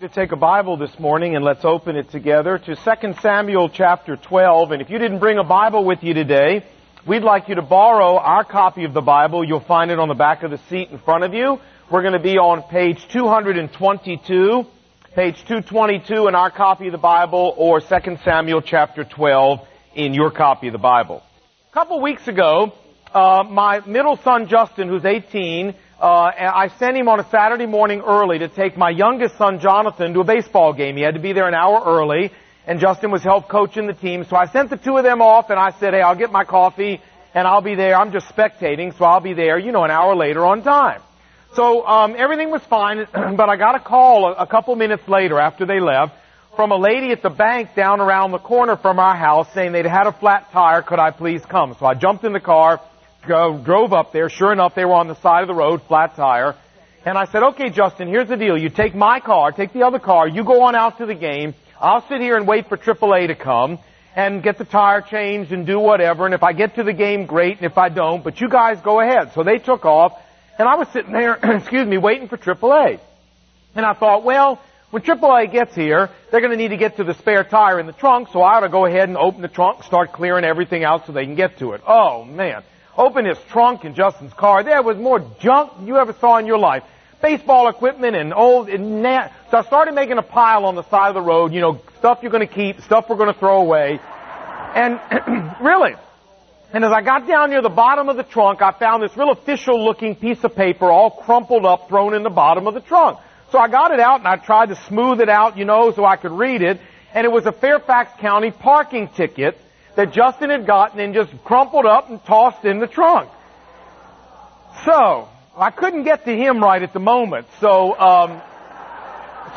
to take a Bible this morning and let's open it together to 2 Samuel chapter 12. And if you didn't bring a Bible with you today, we'd like you to borrow our copy of the Bible. You'll find it on the back of the seat in front of you. We're going to be on page 222, page 222 in our copy of the Bible or 2 Samuel chapter 12 in your copy of the Bible. A couple weeks ago, uh, my middle son Justin, who's 18, uh, I sent him on a Saturday morning early to take my youngest son Jonathan to a baseball game. He had to be there an hour early, and Justin was help coaching the team. So I sent the two of them off, and I said, "Hey, I'll get my coffee, and I'll be there. I'm just spectating, so I'll be there, you know, an hour later on time." So um, everything was fine, but I got a call a, a couple minutes later after they left from a lady at the bank down around the corner from our house saying they'd had a flat tire. Could I please come? So I jumped in the car go, drove up there. Sure enough, they were on the side of the road, flat tire. And I said, okay, Justin, here's the deal. You take my car, take the other car, you go on out to the game. I'll sit here and wait for AAA to come and get the tire changed and do whatever. And if I get to the game, great. And if I don't, but you guys go ahead. So they took off and I was sitting there, excuse me, waiting for AAA. And I thought, well, when AAA gets here, they're going to need to get to the spare tire in the trunk, so I ought to go ahead and open the trunk, start clearing everything out so they can get to it. Oh man opened his trunk in Justin's car. There was more junk you ever saw in your life. Baseball equipment and old, and nat- so I started making a pile on the side of the road, you know, stuff you're gonna keep, stuff we're gonna throw away. And, really, and as I got down near the bottom of the trunk, I found this real official looking piece of paper all crumpled up thrown in the bottom of the trunk. So I got it out and I tried to smooth it out, you know, so I could read it. And it was a Fairfax County parking ticket that Justin had gotten and just crumpled up and tossed in the trunk. So, I couldn't get to him right at the moment. So, um,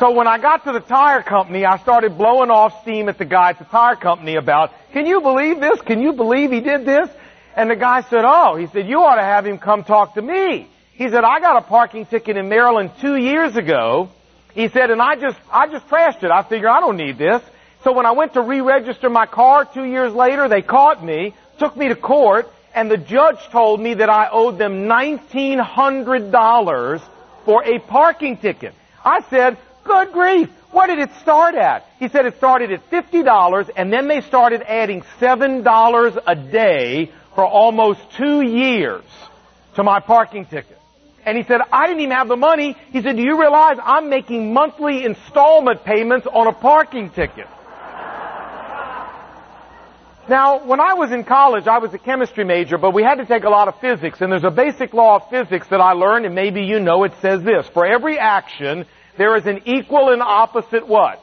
so when I got to the tire company, I started blowing off steam at the guy at the tire company about, can you believe this? Can you believe he did this? And the guy said, oh, he said, you ought to have him come talk to me. He said, I got a parking ticket in Maryland two years ago. He said, and I just, I just trashed it. I figure I don't need this. So when I went to re-register my car two years later, they caught me, took me to court, and the judge told me that I owed them $1,900 for a parking ticket. I said, good grief, what did it start at? He said it started at $50 and then they started adding $7 a day for almost two years to my parking ticket. And he said, I didn't even have the money. He said, do you realize I'm making monthly installment payments on a parking ticket? Now, when I was in college, I was a chemistry major, but we had to take a lot of physics, and there's a basic law of physics that I learned, and maybe you know it says this. For every action, there is an equal and opposite what?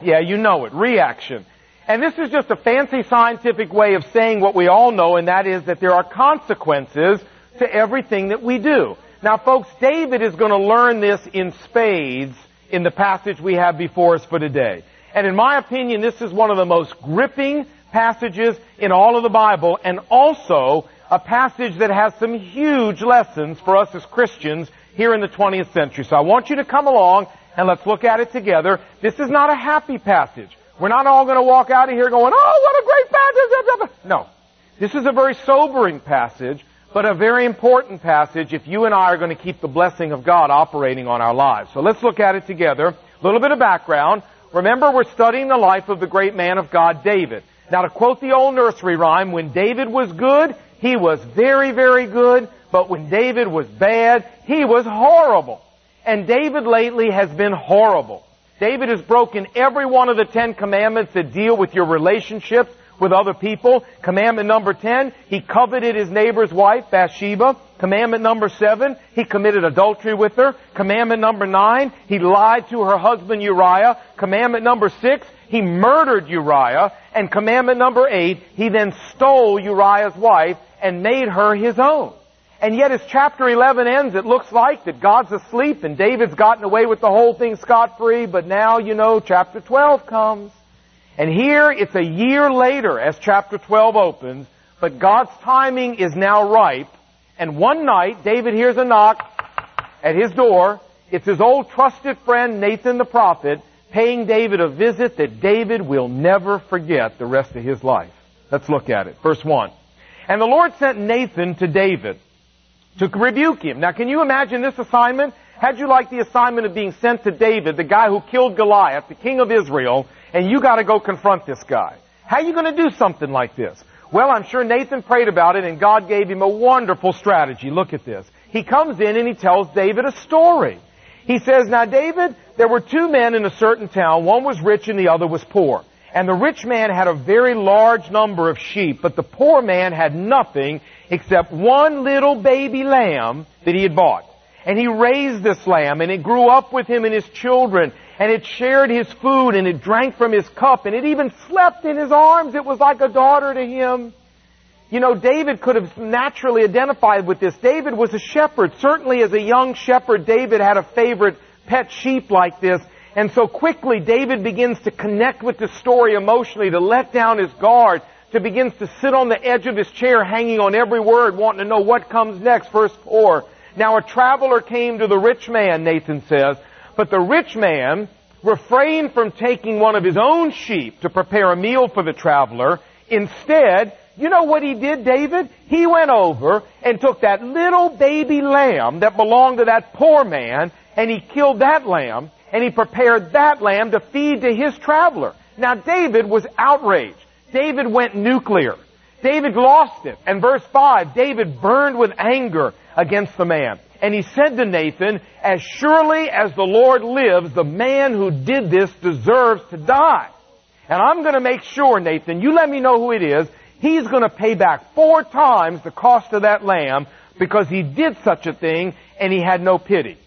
Yeah, you know it. Reaction. And this is just a fancy scientific way of saying what we all know, and that is that there are consequences to everything that we do. Now folks, David is going to learn this in spades in the passage we have before us for today. And in my opinion, this is one of the most gripping passages in all of the Bible and also a passage that has some huge lessons for us as Christians here in the 20th century. So I want you to come along and let's look at it together. This is not a happy passage. We're not all going to walk out of here going, oh, what a great passage. No. This is a very sobering passage, but a very important passage if you and I are going to keep the blessing of God operating on our lives. So let's look at it together. A little bit of background. Remember, we're studying the life of the great man of God, David. Now to quote the old nursery rhyme, when David was good, he was very, very good, but when David was bad, he was horrible. And David lately has been horrible. David has broken every one of the Ten Commandments that deal with your relationships with other people. Commandment number 10, he coveted his neighbor's wife, Bathsheba. Commandment number 7, he committed adultery with her. Commandment number 9, he lied to her husband Uriah. Commandment number 6, he murdered Uriah. And commandment number 8, he then stole Uriah's wife and made her his own. And yet as chapter 11 ends, it looks like that God's asleep and David's gotten away with the whole thing scot-free, but now, you know, chapter 12 comes. And here it's a year later as chapter 12 opens, but God's timing is now ripe. And one night, David hears a knock at his door. It's his old trusted friend, Nathan the prophet, paying David a visit that David will never forget the rest of his life. Let's look at it. Verse 1. And the Lord sent Nathan to David to rebuke him. Now can you imagine this assignment? How'd you like the assignment of being sent to David, the guy who killed Goliath, the king of Israel, and you gotta go confront this guy? How are you gonna do something like this? Well, I'm sure Nathan prayed about it and God gave him a wonderful strategy. Look at this. He comes in and he tells David a story. He says, now David, there were two men in a certain town. One was rich and the other was poor. And the rich man had a very large number of sheep, but the poor man had nothing except one little baby lamb that he had bought. And he raised this lamb and it grew up with him and his children and it shared his food and it drank from his cup and it even slept in his arms. It was like a daughter to him. You know, David could have naturally identified with this. David was a shepherd. Certainly as a young shepherd, David had a favorite pet sheep like this. And so quickly, David begins to connect with the story emotionally, to let down his guard, to begins to sit on the edge of his chair, hanging on every word, wanting to know what comes next. Verse 4. Now a traveler came to the rich man, Nathan says, but the rich man refrained from taking one of his own sheep to prepare a meal for the traveler. Instead, you know what he did, David? He went over and took that little baby lamb that belonged to that poor man and he killed that lamb and he prepared that lamb to feed to his traveler. Now David was outraged. David went nuclear. David lost it. And verse 5, David burned with anger against the man. And he said to Nathan, as surely as the Lord lives, the man who did this deserves to die. And I'm going to make sure, Nathan, you let me know who it is. He's going to pay back four times the cost of that lamb because he did such a thing and he had no pity.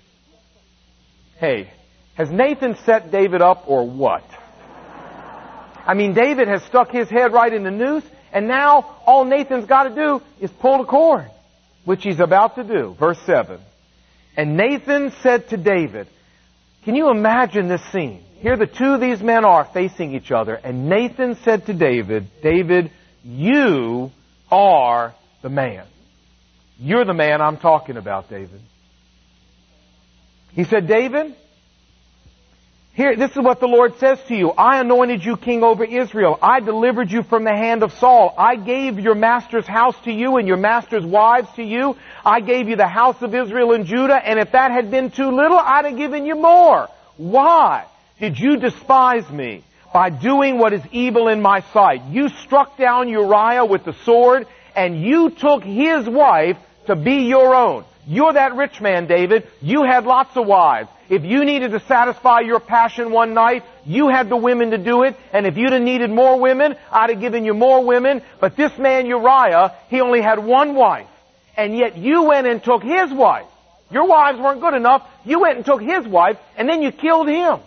Hey, has Nathan set David up or what? I mean, David has stuck his head right in the noose and now all Nathan's got to do is pull the cord, which he's about to do. Verse 7. And Nathan said to David, can you imagine this scene? Here the two of these men are facing each other and Nathan said to David, David, you are the man. You're the man I'm talking about, David. He said, David, here, this is what the Lord says to you. I anointed you king over Israel. I delivered you from the hand of Saul. I gave your master's house to you and your master's wives to you. I gave you the house of Israel and Judah, and if that had been too little, I'd have given you more. Why did you despise me? By doing what is evil in my sight. You struck down Uriah with the sword and you took his wife to be your own. You're that rich man, David. You had lots of wives. If you needed to satisfy your passion one night, you had the women to do it. And if you'd have needed more women, I'd have given you more women. But this man Uriah, he only had one wife. And yet you went and took his wife. Your wives weren't good enough. You went and took his wife, and then you killed him.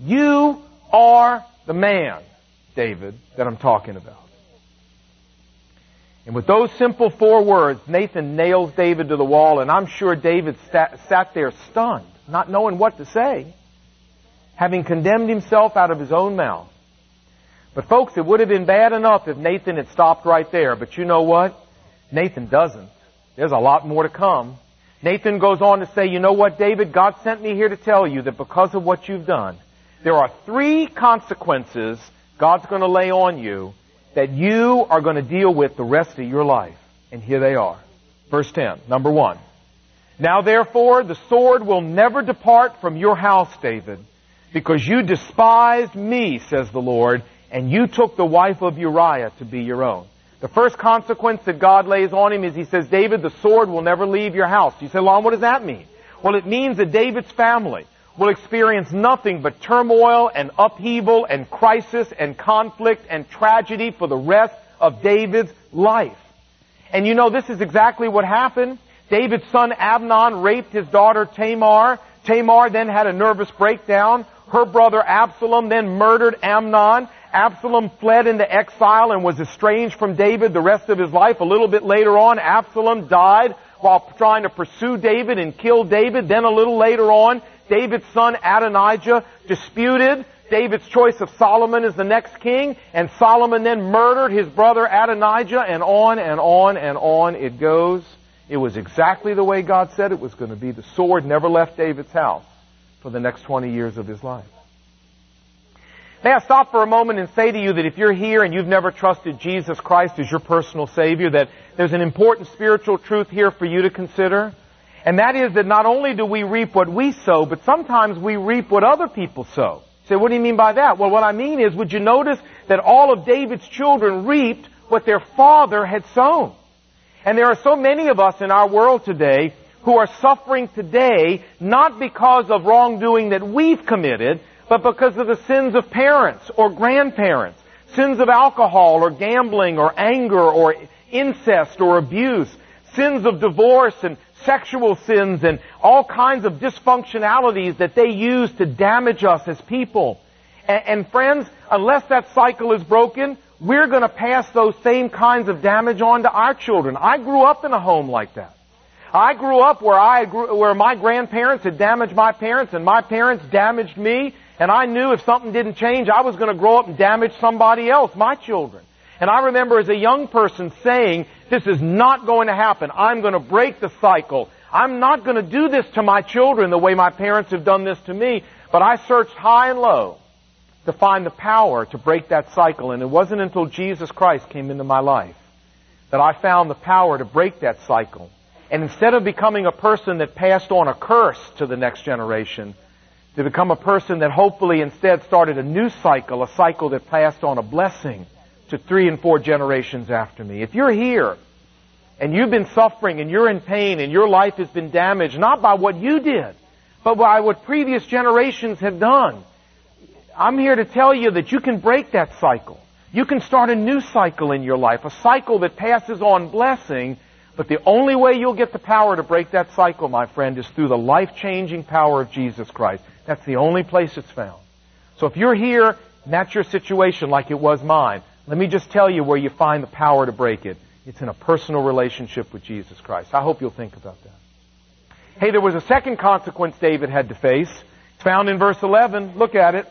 You are the man, David, that I'm talking about. And with those simple four words, Nathan nails David to the wall, and I'm sure David sat, sat there stunned, not knowing what to say, having condemned himself out of his own mouth. But folks, it would have been bad enough if Nathan had stopped right there, but you know what? Nathan doesn't. There's a lot more to come. Nathan goes on to say, you know what, David? God sent me here to tell you that because of what you've done, there are three consequences God's going to lay on you that you are going to deal with the rest of your life. And here they are. Verse 10, number one. Now therefore, the sword will never depart from your house, David, because you despised me, says the Lord, and you took the wife of Uriah to be your own. The first consequence that God lays on him is he says, David, the sword will never leave your house. You say, Lon, what does that mean? Well, it means that David's family, will experience nothing but turmoil and upheaval and crisis and conflict and tragedy for the rest of David's life. And you know, this is exactly what happened. David's son Amnon raped his daughter Tamar. Tamar then had a nervous breakdown. Her brother Absalom then murdered Amnon. Absalom fled into exile and was estranged from David the rest of his life. A little bit later on, Absalom died while trying to pursue David and kill David. Then a little later on, David's son Adonijah disputed David's choice of Solomon as the next king, and Solomon then murdered his brother Adonijah, and on and on and on it goes. It was exactly the way God said it was going to be. The sword never left David's house for the next 20 years of his life. May I stop for a moment and say to you that if you're here and you've never trusted Jesus Christ as your personal Savior, that there's an important spiritual truth here for you to consider. And that is that not only do we reap what we sow, but sometimes we reap what other people sow. Say, what do you mean by that? Well, what I mean is, would you notice that all of David's children reaped what their father had sown? And there are so many of us in our world today who are suffering today not because of wrongdoing that we've committed, but because of the sins of parents or grandparents, sins of alcohol or gambling or anger or incest or abuse, sins of divorce and sexual sins and all kinds of dysfunctionalities that they use to damage us as people. And, and friends, unless that cycle is broken, we're going to pass those same kinds of damage on to our children. I grew up in a home like that. I grew up where I grew, where my grandparents had damaged my parents and my parents damaged me and I knew if something didn't change I was going to grow up and damage somebody else, my children. And I remember as a young person saying, this is not going to happen. I'm going to break the cycle. I'm not going to do this to my children the way my parents have done this to me. But I searched high and low to find the power to break that cycle. And it wasn't until Jesus Christ came into my life that I found the power to break that cycle. And instead of becoming a person that passed on a curse to the next generation, to become a person that hopefully instead started a new cycle, a cycle that passed on a blessing to three and four generations after me. If you're here and you've been suffering and you're in pain and your life has been damaged not by what you did, but by what previous generations have done, I'm here to tell you that you can break that cycle. You can start a new cycle in your life, a cycle that passes on blessing, but the only way you'll get the power to break that cycle, my friend, is through the life-changing power of Jesus Christ. That's the only place it's found. So if you're here and that's your situation like it was mine, let me just tell you where you find the power to break it. It's in a personal relationship with Jesus Christ. I hope you'll think about that. Hey, there was a second consequence David had to face. It's found in verse 11. Look at it.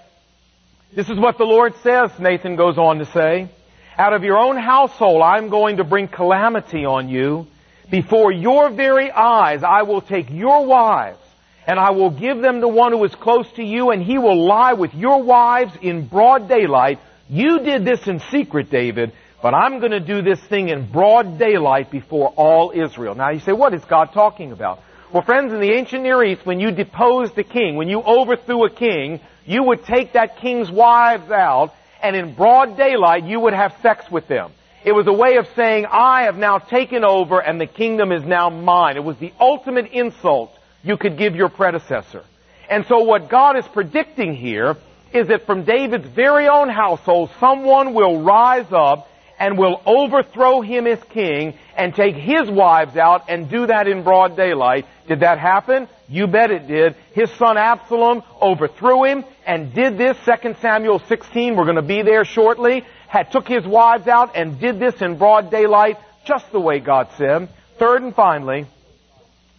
This is what the Lord says, Nathan goes on to say. Out of your own household I'm going to bring calamity on you. Before your very eyes I will take your wives and I will give them to one who is close to you and he will lie with your wives in broad daylight you did this in secret, David, but I'm going to do this thing in broad daylight before all Israel. Now you say, what is God talking about? Well, friends, in the ancient Near East, when you deposed a king, when you overthrew a king, you would take that king's wives out, and in broad daylight, you would have sex with them. It was a way of saying, I have now taken over and the kingdom is now mine. It was the ultimate insult you could give your predecessor. And so what God is predicting here is that from David's very own household, someone will rise up and will overthrow him as king and take his wives out and do that in broad daylight. Did that happen? You bet it did. His son Absalom overthrew him and did this, 2 Samuel 16, we're going to be there shortly, had took his wives out and did this in broad daylight, just the way God said. Third and finally,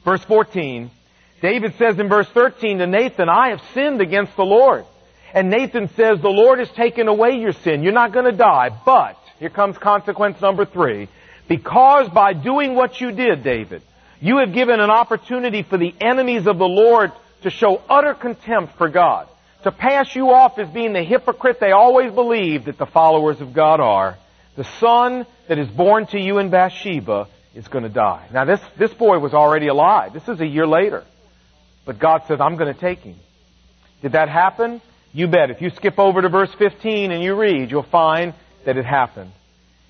verse 14, David says in verse 13 to Nathan, I have sinned against the Lord. And Nathan says, the Lord has taken away your sin. You're not going to die. But, here comes consequence number three. Because by doing what you did, David, you have given an opportunity for the enemies of the Lord to show utter contempt for God. To pass you off as being the hypocrite they always believed that the followers of God are. The son that is born to you in Bathsheba is going to die. Now this, this boy was already alive. This is a year later. But God says, I'm going to take him. Did that happen? You bet. If you skip over to verse 15 and you read, you'll find that it happened.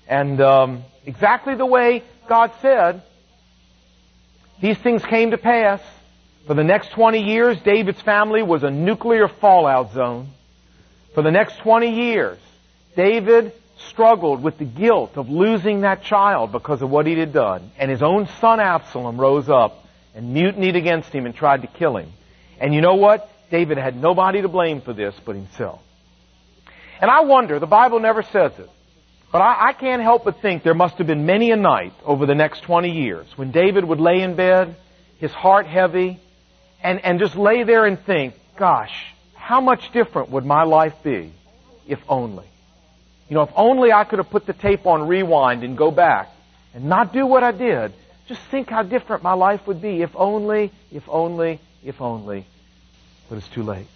And um, exactly the way God said, these things came to pass. For the next 20 years, David's family was a nuclear fallout zone. For the next 20 years, David struggled with the guilt of losing that child because of what he had done. And his own son Absalom rose up and mutinied against him and tried to kill him. And you know what? David had nobody to blame for this but himself. And I wonder, the Bible never says it, but I, I, can't help but think there must have been many a night over the next 20 years when David would lay in bed, his heart heavy, and, and just lay there and think, gosh, how much different would my life be if only? You know, if only I could have put the tape on rewind and go back and not do what I did. Just think how different my life would be if only, if only, if only but it's too late.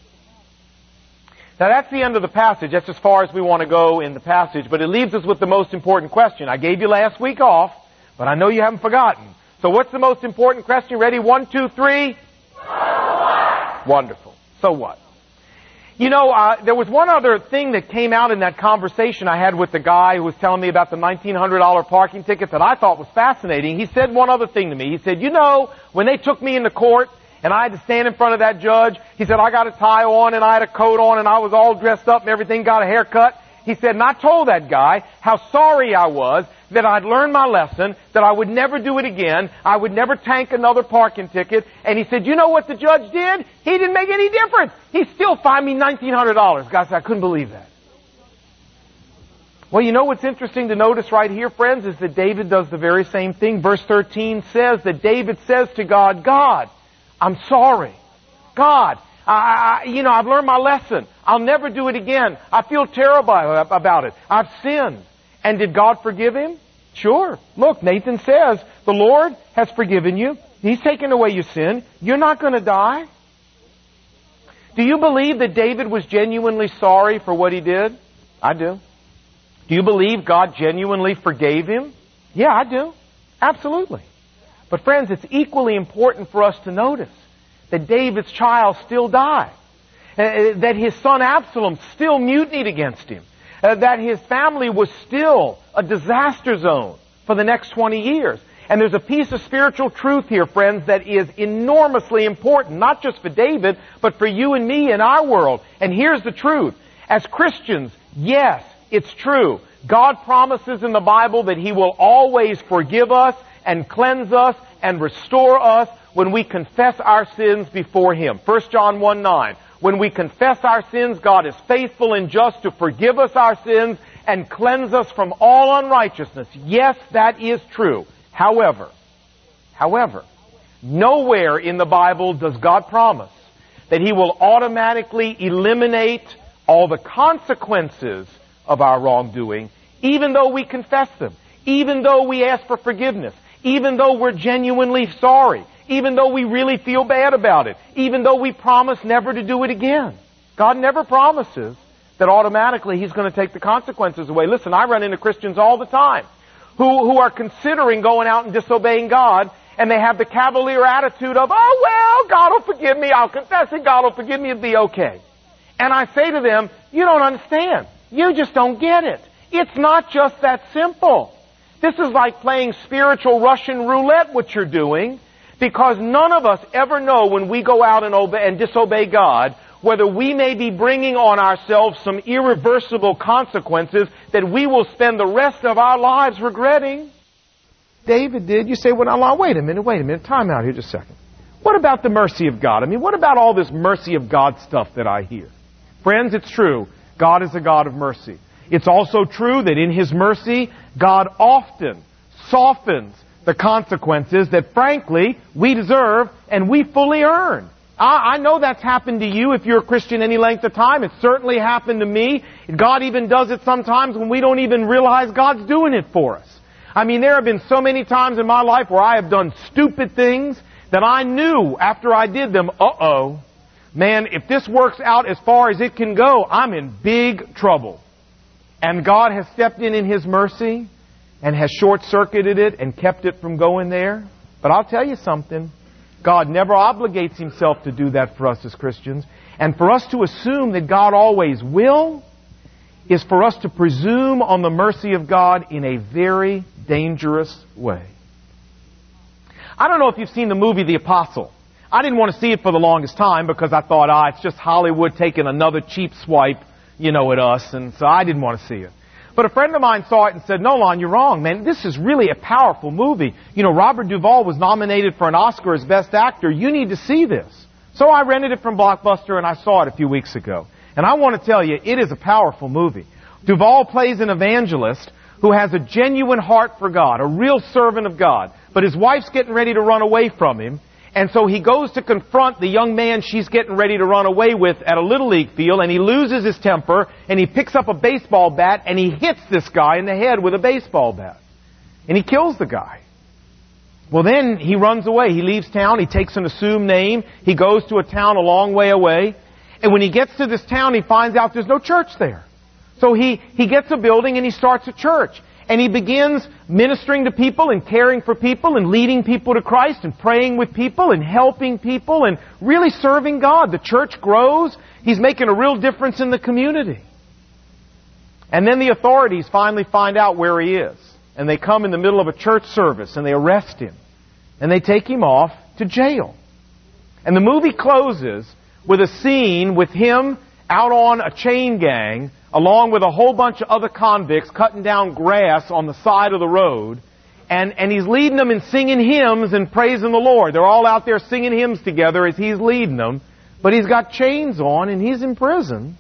Now that's the end of the passage. That's as far as we want to go in the passage, but it leaves us with the most important question. I gave you last week off, but I know you haven't forgotten. So what's the most important question? Ready? One, two, three. So Wonderful. So what? You know, uh, there was one other thing that came out in that conversation I had with the guy who was telling me about the $1,900 parking ticket that I thought was fascinating. He said one other thing to me. He said, you know, when they took me into court and I had to stand in front of that judge, he said, I got a tie on and I had a coat on and I was all dressed up and everything, got a haircut. He said, and I told that guy how sorry I was that I'd learned my lesson, that I would never do it again, I would never tank another parking ticket, and he said, you know what the judge did? He didn't make any difference. He still fined me $1,900. Guys, I couldn't believe that. Well, you know what's interesting to notice right here, friends, is that David does the very same thing. Verse 13 says that David says to God, God, I'm sorry. God, I, I, you know, I've learned my lesson. I'll never do it again. I feel terrible about it. I've sinned. And did God forgive him? Sure. Look, Nathan says, the Lord has forgiven you. He's taken away your sin. You're not going to die. Do you believe that David was genuinely sorry for what he did? I do. Do you believe God genuinely forgave him? Yeah, I do. Absolutely. But friends, it's equally important for us to notice that David's child still died. Uh, that his son Absalom still mutinied against him uh, that his family was still a disaster zone for the next 20 years. And there's a piece of spiritual truth here, friends, that is enormously important, not just for David, but for you and me in our world. And here's the truth. As Christians, yes, it's true. God promises in the Bible that He will always forgive us and cleanse us and restore us when we confess our sins before Him. 1 John 1 9. When we confess our sins, God is faithful and just to forgive us our sins and cleanse us from all unrighteousness. Yes, that is true. However, however, nowhere in the Bible does God promise that He will automatically eliminate all the consequences of our wrongdoing, even though we confess them, even though we ask for forgiveness, even though we're genuinely sorry, even though we really feel bad about it, even though we promise never to do it again. God never promises that automatically He's going to take the consequences away. Listen, I run into Christians all the time who, who are considering going out and disobeying God, and they have the cavalier attitude of, oh well, God will forgive me, I'll confess it, God will forgive me, it'll be okay. And I say to them, you don't understand. You just don't get it. It's not just that simple. This is like playing spiritual Russian roulette, what you're doing, because none of us ever know when we go out and, obey, and disobey God whether we may be bringing on ourselves some irreversible consequences that we will spend the rest of our lives regretting. David did. You say, well, now, wait a minute, wait a minute, time out here just a second. What about the mercy of God? I mean, what about all this mercy of God stuff that I hear? Friends, it's true. God is a God of mercy. It's also true that in His mercy, God often softens the consequences that frankly we deserve and we fully earn. I, I know that's happened to you if you're a Christian any length of time. It certainly happened to me. God even does it sometimes when we don't even realize God's doing it for us. I mean, there have been so many times in my life where I have done stupid things that I knew after I did them, uh-oh, man, if this works out as far as it can go, I'm in big trouble. And God has stepped in in His mercy and has short-circuited it and kept it from going there. But I'll tell you something. God never obligates himself to do that for us as Christians. And for us to assume that God always will is for us to presume on the mercy of God in a very dangerous way. I don't know if you've seen the movie The Apostle. I didn't want to see it for the longest time because I thought, ah, it's just Hollywood taking another cheap swipe, you know, at us, and so I didn't want to see it. But a friend of mine saw it and said, no, Lon, you're wrong, man. This is really a powerful movie. You know, Robert Duvall was nominated for an Oscar as Best Actor. You need to see this. So I rented it from Blockbuster and I saw it a few weeks ago. And I want to tell you, it is a powerful movie. Duvall plays an evangelist who has a genuine heart for God, a real servant of God. But his wife's getting ready to run away from him, and so he goes to confront the young man she's getting ready to run away with at a Little League field, and he loses his temper, and he picks up a baseball bat, and he hits this guy in the head with a baseball bat. And he kills the guy. Well, then he runs away. He leaves town. He takes an assumed name. He goes to a town a long way away. And when he gets to this town, he finds out there's no church there. So he, he gets a building and he starts a church. And he begins ministering to people and caring for people and leading people to Christ and praying with people and helping people and really serving God. The church grows. He's making a real difference in the community. And then the authorities finally find out where he is. And they come in the middle of a church service and they arrest him. And they take him off to jail. And the movie closes with a scene with him out on a chain gang along with a whole bunch of other convicts cutting down grass on the side of the road. And, and he's leading them and singing hymns and praising the Lord. They're all out there singing hymns together as he's leading them. But he's got chains on and he's in prison.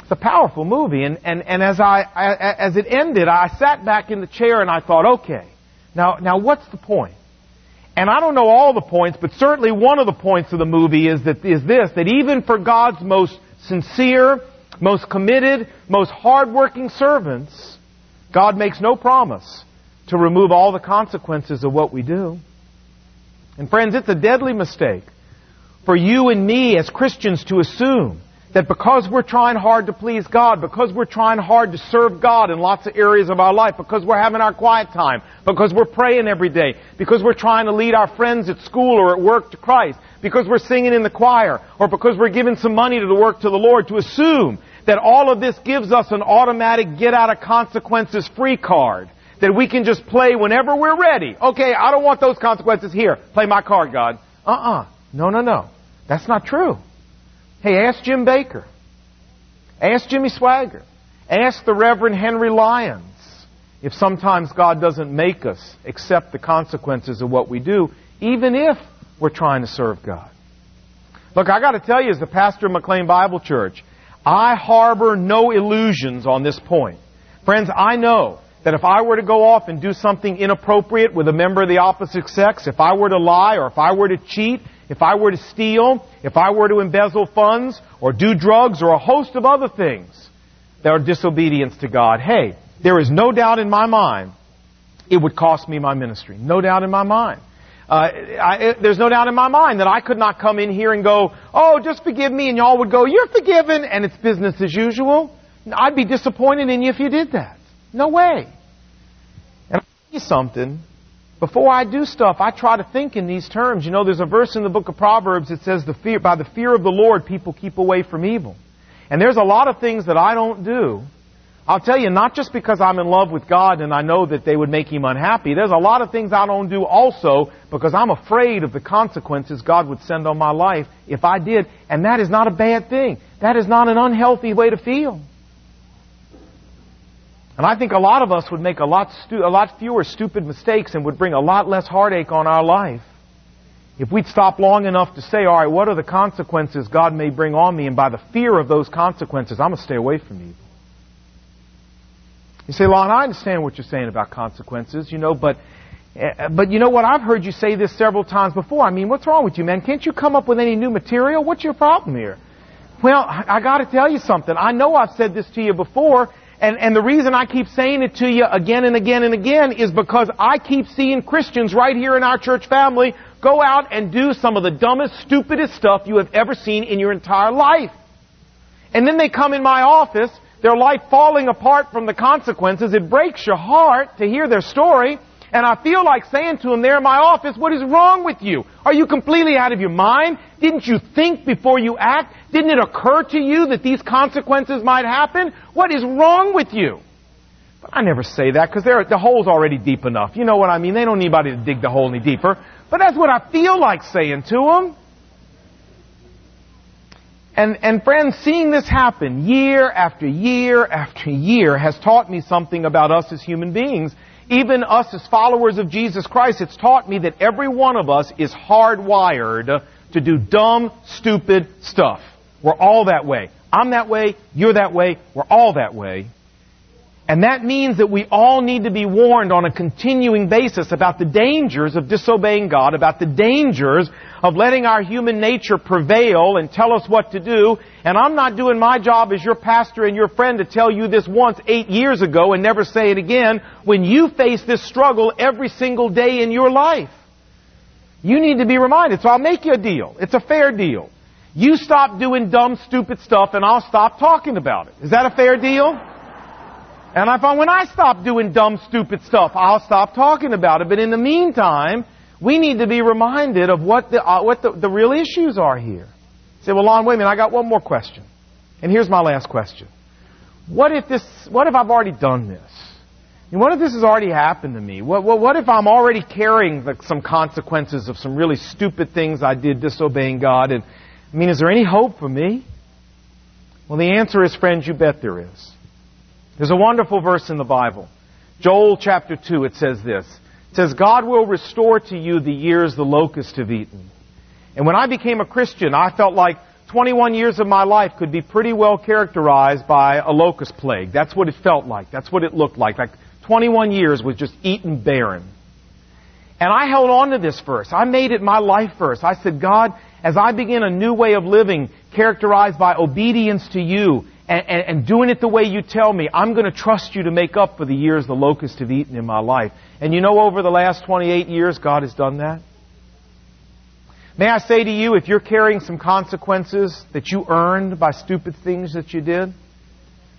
It's a powerful movie. And, and, and as, I, I, as it ended, I sat back in the chair and I thought, okay, now, now what's the point? And I don't know all the points, but certainly one of the points of the movie is that is this that even for God's most sincere most committed, most hardworking servants, God makes no promise to remove all the consequences of what we do. And friends, it's a deadly mistake for you and me as Christians to assume that because we're trying hard to please God, because we're trying hard to serve God in lots of areas of our life, because we're having our quiet time, because we're praying every day, because we're trying to lead our friends at school or at work to Christ, because we're singing in the choir, or because we're giving some money to the work to the Lord, to assume that all of this gives us an automatic get out of consequences free card. That we can just play whenever we're ready. Okay, I don't want those consequences here. Play my card, God. Uh-uh. No, no, no. That's not true. Hey, ask Jim Bakker. Ask Jimmy Swaggart. Ask the Reverend Henry Lyons if sometimes God doesn't make us accept the consequences of what we do, even if we're trying to serve God. Look, I gotta tell you, as the pastor of McLean Bible Church, I harbor no illusions on this point. Friends, I know that if I were to go off and do something inappropriate with a member of the opposite sex, if I were to lie or if I were to cheat, if I were to steal, if I were to embezzle funds or do drugs or a host of other things that are disobedience to God, hey, there is no doubt in my mind it would cost me my ministry. No doubt in my mind. Uh, I, there's no doubt in my mind that I could not come in here and go, oh, just forgive me, and y'all would go, you're forgiven, and it's business as usual. I'd be disappointed in you if you did that. No way. And I'll tell you something. Before I do stuff, I try to think in these terms. You know, there's a verse in the book of Proverbs that says, the fear, by the fear of the Lord, people keep away from evil. And there's a lot of things that I don't do I'll tell you, not just because I'm in love with God and I know that they would make Him unhappy. There's a lot of things I don't do also because I'm afraid of the consequences God would send on my life if I did. And that is not a bad thing. That is not an unhealthy way to feel. And I think a lot of us would make a lot, stu- a lot fewer stupid mistakes and would bring a lot less heartache on our life if we'd stop long enough to say, all right, what are the consequences God may bring on me? And by the fear of those consequences, I'm going to stay away from evil. You say, Lon, I understand what you're saying about consequences, you know, but, uh, but you know what? I've heard you say this several times before. I mean, what's wrong with you, man? Can't you come up with any new material? What's your problem here? Well, I got to tell you something. I know I've said this to you before, and, and the reason I keep saying it to you again and again and again is because I keep seeing Christians right here in our church family go out and do some of the dumbest, stupidest stuff you have ever seen in your entire life. And then they come in my office their life falling apart from the consequences. It breaks your heart to hear their story. And I feel like saying to them there in my office, what is wrong with you? Are you completely out of your mind? Didn't you think before you act? Didn't it occur to you that these consequences might happen? What is wrong with you? But I never say that because the hole's already deep enough. You know what I mean? They don't need anybody to dig the hole any deeper. But that's what I feel like saying to them. And, and friends, seeing this happen year after year after year has taught me something about us as human beings. Even us as followers of Jesus Christ, it's taught me that every one of us is hardwired to do dumb, stupid stuff. We're all that way. I'm that way, you're that way, we're all that way. And that means that we all need to be warned on a continuing basis about the dangers of disobeying God, about the dangers of letting our human nature prevail and tell us what to do. And I'm not doing my job as your pastor and your friend to tell you this once eight years ago and never say it again when you face this struggle every single day in your life. You need to be reminded. So I'll make you a deal. It's a fair deal. You stop doing dumb, stupid stuff and I'll stop talking about it. Is that a fair deal? And I find when I stop doing dumb, stupid stuff, I'll stop talking about it. But in the meantime, we need to be reminded of what the, uh, what the, the real issues are here. say, well, Lon, wait a minute, I got one more question. And here's my last question. What if this, what if I've already done this? And what if this has already happened to me? What, what, what if I'm already carrying the, some consequences of some really stupid things I did disobeying God? And, I mean, is there any hope for me? Well, the answer is, friends, you bet there is. There's a wonderful verse in the Bible. Joel chapter 2, it says this. It says, God will restore to you the years the locusts have eaten. And when I became a Christian, I felt like 21 years of my life could be pretty well characterized by a locust plague. That's what it felt like. That's what it looked like. Like 21 years was just eaten barren. And I held on to this verse. I made it my life verse. I said, God, as I begin a new way of living characterized by obedience to you and, and, and doing it the way you tell me, I'm going to trust you to make up for the years the locusts have eaten in my life. And you know, over the last 28 years, God has done that. May I say to you, if you're carrying some consequences that you earned by stupid things that you did,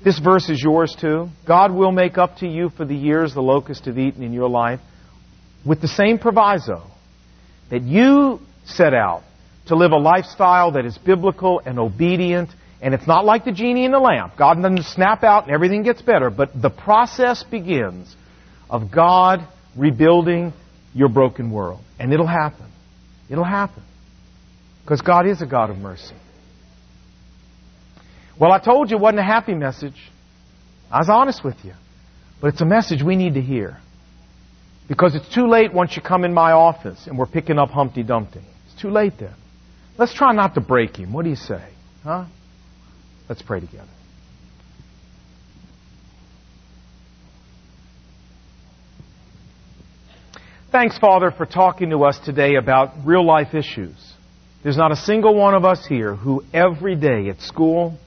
this verse is yours too. God will make up to you for the years the locusts have eaten in your life with the same proviso that you set out to live a lifestyle that is biblical and obedient. And it's not like the genie in the lamp. God doesn't snap out and everything gets better. But the process begins of God rebuilding your broken world. And it'll happen. It'll happen. Because God is a God of mercy. Well, I told you it wasn't a happy message. I was honest with you. But it's a message we need to hear. Because it's too late once you come in my office and we're picking up Humpty Dumpty. It's too late then. Let's try not to break him. What do you say? Huh? Let's pray together. Thanks, Father, for talking to us today about real life issues. There's not a single one of us here who every day at school,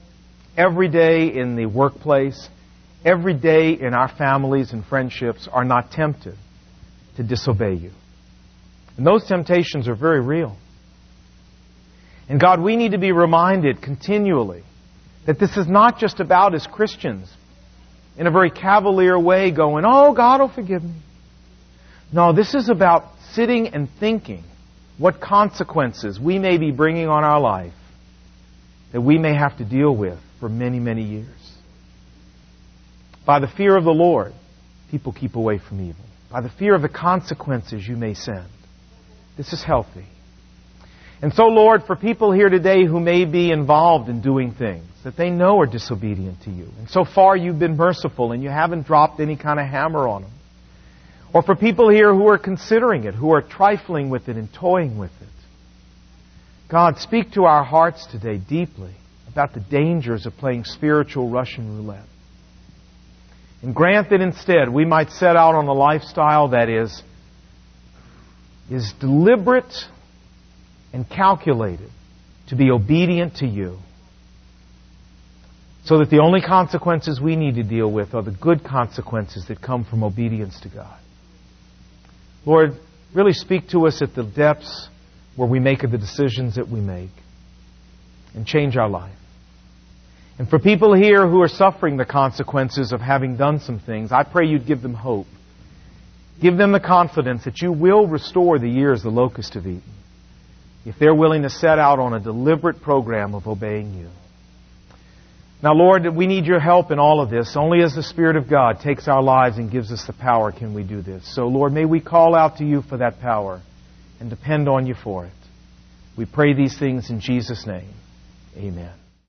every day in the workplace, every day in our families and friendships are not tempted to disobey you. And those temptations are very real. And God, we need to be reminded continually that this is not just about as Christians in a very cavalier way going, oh, God will forgive me. No, this is about sitting and thinking what consequences we may be bringing on our life that we may have to deal with for many, many years. By the fear of the Lord, people keep away from evil. By the fear of the consequences you may send. This is healthy. And so, Lord, for people here today who may be involved in doing things that they know are disobedient to you, and so far you've been merciful and you haven't dropped any kind of hammer on them. Or for people here who are considering it, who are trifling with it and toying with it. God, speak to our hearts today deeply about the dangers of playing spiritual Russian roulette. And grant that instead we might set out on a lifestyle that is, is deliberate and calculated to be obedient to you. So that the only consequences we need to deal with are the good consequences that come from obedience to God. Lord, really speak to us at the depths where we make the decisions that we make and change our life. And for people here who are suffering the consequences of having done some things, I pray you'd give them hope. Give them the confidence that you will restore the years the locusts have eaten if they're willing to set out on a deliberate program of obeying you. Now, Lord, we need your help in all of this. Only as the Spirit of God takes our lives and gives us the power can we do this. So, Lord, may we call out to you for that power and depend on you for it. We pray these things in Jesus' name. Amen.